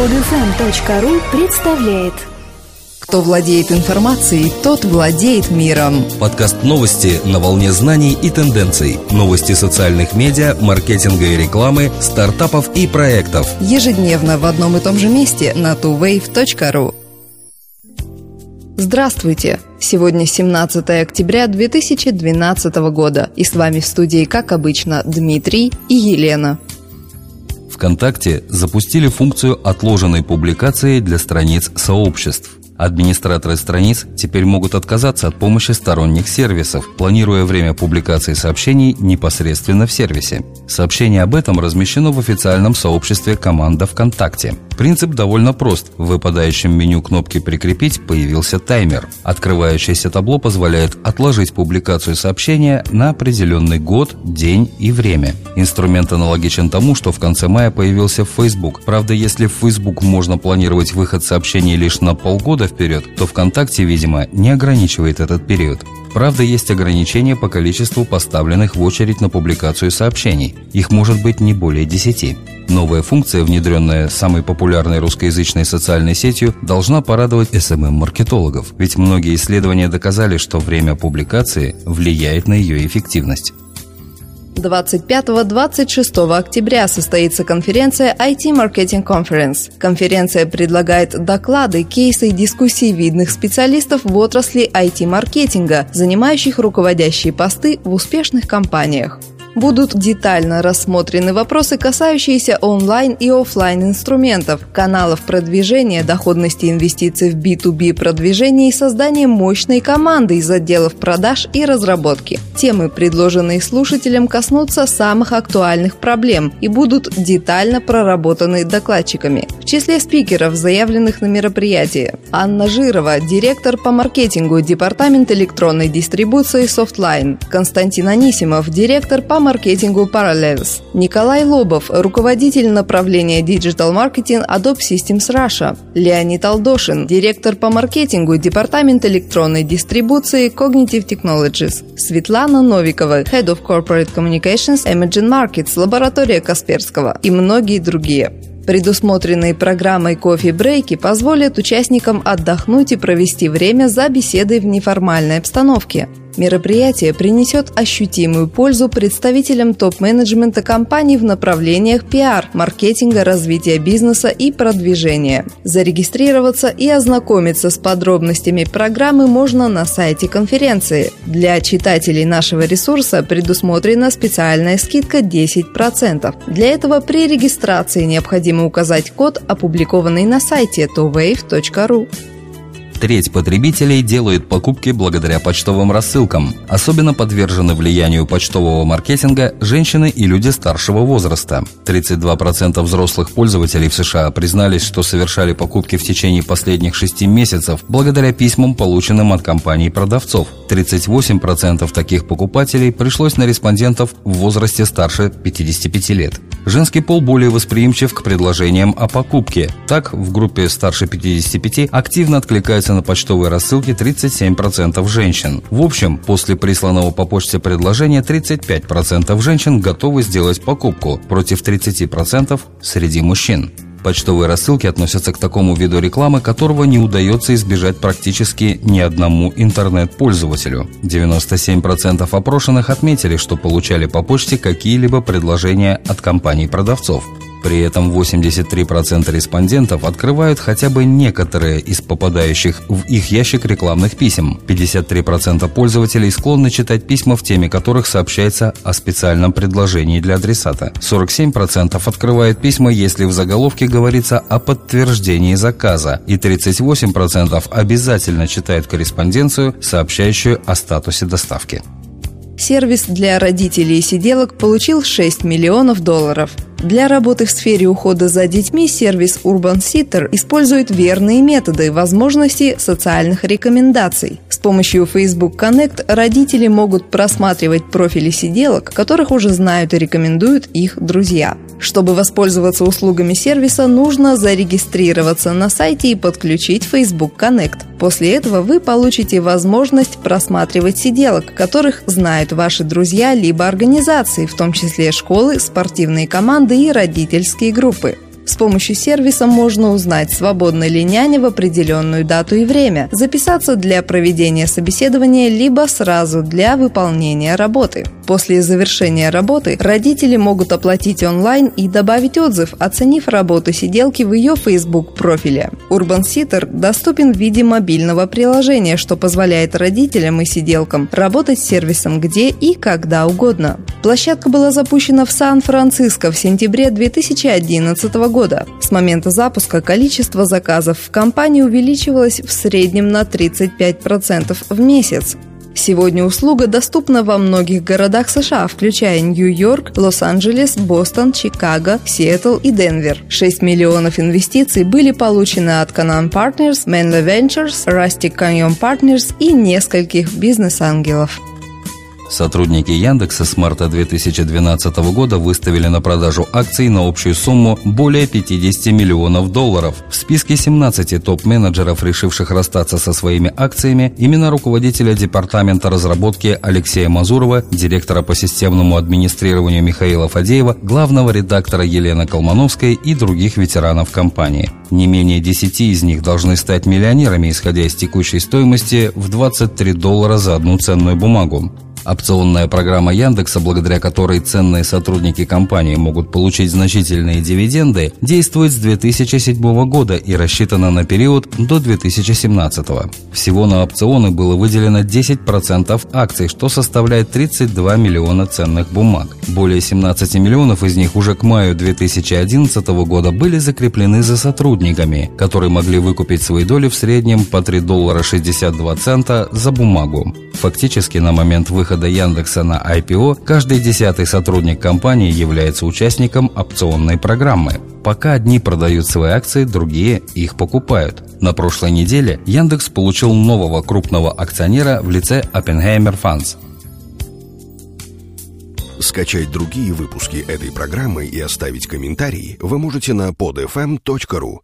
Podfm.ru представляет Кто владеет информацией, тот владеет миром. Подкаст новости на волне знаний и тенденций. Новости социальных медиа, маркетинга и рекламы, стартапов и проектов. Ежедневно в одном и том же месте на tuwave.ru. Здравствуйте! Сегодня 17 октября 2012 года, и с вами в студии, как обычно, Дмитрий и Елена. ВКонтакте запустили функцию отложенной публикации для страниц сообществ. Администраторы страниц теперь могут отказаться от помощи сторонних сервисов, планируя время публикации сообщений непосредственно в сервисе. Сообщение об этом размещено в официальном сообществе «Команда ВКонтакте». Принцип довольно прост. В выпадающем меню кнопки «Прикрепить» появился таймер. Открывающееся табло позволяет отложить публикацию сообщения на определенный год, день и время. Инструмент аналогичен тому, что в конце мая появился Facebook. Правда, если в Facebook можно планировать выход сообщений лишь на полгода вперед, то ВКонтакте, видимо, не ограничивает этот период. Правда, есть ограничения по количеству поставленных в очередь на публикацию сообщений. Их может быть не более 10. Новая функция, внедренная самой популярной русскоязычной социальной сетью, должна порадовать SMM-маркетологов, ведь многие исследования доказали, что время публикации влияет на ее эффективность. 25-26 октября состоится конференция IT Marketing Conference. Конференция предлагает доклады, кейсы и дискуссии видных специалистов в отрасли IT-маркетинга, занимающих руководящие посты в успешных компаниях будут детально рассмотрены вопросы, касающиеся онлайн и офлайн инструментов, каналов продвижения, доходности инвестиций в B2B продвижение и создания мощной команды из отделов продаж и разработки. Темы, предложенные слушателям, коснутся самых актуальных проблем и будут детально проработаны докладчиками. В числе спикеров, заявленных на мероприятии, Анна Жирова, директор по маркетингу Департамент электронной дистрибуции Softline, Константин Анисимов, директор по маркетингу Parallels. Николай Лобов, руководитель направления Digital Marketing Adobe Systems Russia. Леонид Алдошин, директор по маркетингу Департамент электронной дистрибуции Cognitive Technologies. Светлана Новикова, Head of Corporate Communications Emerging Markets, лаборатория Касперского и многие другие. Предусмотренные программой кофе-брейки позволят участникам отдохнуть и провести время за беседой в неформальной обстановке. Мероприятие принесет ощутимую пользу представителям топ-менеджмента компаний в направлениях пиар, маркетинга, развития бизнеса и продвижения. Зарегистрироваться и ознакомиться с подробностями программы можно на сайте конференции. Для читателей нашего ресурса предусмотрена специальная скидка 10%. Для этого при регистрации необходимо указать код, опубликованный на сайте towave.ru. Треть потребителей делают покупки благодаря почтовым рассылкам. Особенно подвержены влиянию почтового маркетинга женщины и люди старшего возраста. 32% взрослых пользователей в США признались, что совершали покупки в течение последних 6 месяцев благодаря письмам, полученным от компаний-продавцов. 38% таких покупателей пришлось на респондентов в возрасте старше 55 лет. Женский пол более восприимчив к предложениям о покупке. Так, в группе старше 55 активно откликаются на почтовые рассылки 37% женщин. В общем, после присланного по почте предложения 35% женщин готовы сделать покупку против 30% среди мужчин. Почтовые рассылки относятся к такому виду рекламы, которого не удается избежать практически ни одному интернет-пользователю. 97% опрошенных отметили, что получали по почте какие-либо предложения от компаний-продавцов. При этом 83% респондентов открывают хотя бы некоторые из попадающих в их ящик рекламных писем. 53% пользователей склонны читать письма, в теме которых сообщается о специальном предложении для адресата. 47% открывают письма, если в заголовке говорится о подтверждении заказа. И 38% обязательно читают корреспонденцию, сообщающую о статусе доставки. Сервис для родителей сиделок получил 6 миллионов долларов – для работы в сфере ухода за детьми сервис Urban Sitter использует верные методы и возможности социальных рекомендаций. С помощью Facebook Connect родители могут просматривать профили сиделок, которых уже знают и рекомендуют их друзья. Чтобы воспользоваться услугами сервиса, нужно зарегистрироваться на сайте и подключить Facebook Connect. После этого вы получите возможность просматривать сиделок, которых знают ваши друзья либо организации, в том числе школы, спортивные команды и родительские группы. С помощью сервиса можно узнать, свободна ли няня в определенную дату и время, записаться для проведения собеседования, либо сразу для выполнения работы. После завершения работы родители могут оплатить онлайн и добавить отзыв, оценив работу сиделки в ее Facebook-профиле. Urban Sitter доступен в виде мобильного приложения, что позволяет родителям и сиделкам работать с сервисом где и когда угодно. Площадка была запущена в Сан-Франциско в сентябре 2011 года. С момента запуска количество заказов в компании увеличивалось в среднем на 35% в месяц. Сегодня услуга доступна во многих городах США, включая Нью-Йорк, Лос-Анджелес, Бостон, Чикаго, Сиэтл и Денвер. 6 миллионов инвестиций были получены от Canaan Partners, Menlo Ventures, Rustic Canyon Partners и нескольких бизнес-ангелов. Сотрудники Яндекса с марта 2012 года выставили на продажу акций на общую сумму более 50 миллионов долларов. В списке 17 топ-менеджеров, решивших расстаться со своими акциями, именно руководителя департамента разработки Алексея Мазурова, директора по системному администрированию Михаила Фадеева, главного редактора Елены Колмановской и других ветеранов компании. Не менее 10 из них должны стать миллионерами, исходя из текущей стоимости в 23 доллара за одну ценную бумагу. Опционная программа Яндекса, благодаря которой ценные сотрудники компании могут получить значительные дивиденды, действует с 2007 года и рассчитана на период до 2017. Всего на опционы было выделено 10% акций, что составляет 32 миллиона ценных бумаг. Более 17 миллионов из них уже к маю 2011 года были закреплены за сотрудниками, которые могли выкупить свои доли в среднем по 3 доллара 62 цента за бумагу. Фактически на момент выхода Яндекса на IPO каждый десятый сотрудник компании является участником опционной программы. Пока одни продают свои акции, другие их покупают. На прошлой неделе Яндекс получил нового крупного акционера в лице Oppenheimer Funds. Скачать другие выпуски этой программы и оставить комментарии вы можете на podfm.ru.